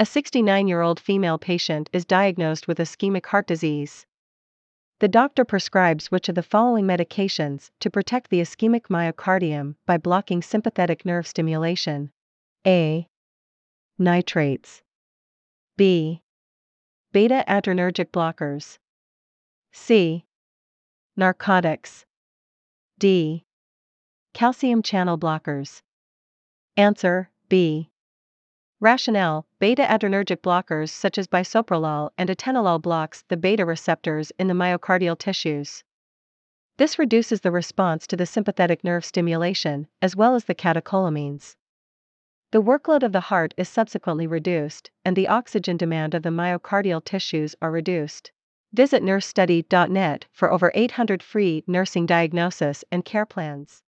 A 69 year old female patient is diagnosed with ischemic heart disease. The doctor prescribes which of the following medications to protect the ischemic myocardium by blocking sympathetic nerve stimulation? A. Nitrates. B. Beta adrenergic blockers. C. Narcotics. D. Calcium channel blockers. Answer B. Rationale Beta adrenergic blockers such as bisoprolol and atenolol blocks the beta receptors in the myocardial tissues. This reduces the response to the sympathetic nerve stimulation, as well as the catecholamines. The workload of the heart is subsequently reduced, and the oxygen demand of the myocardial tissues are reduced. Visit nursestudy.net for over 800 free nursing diagnosis and care plans.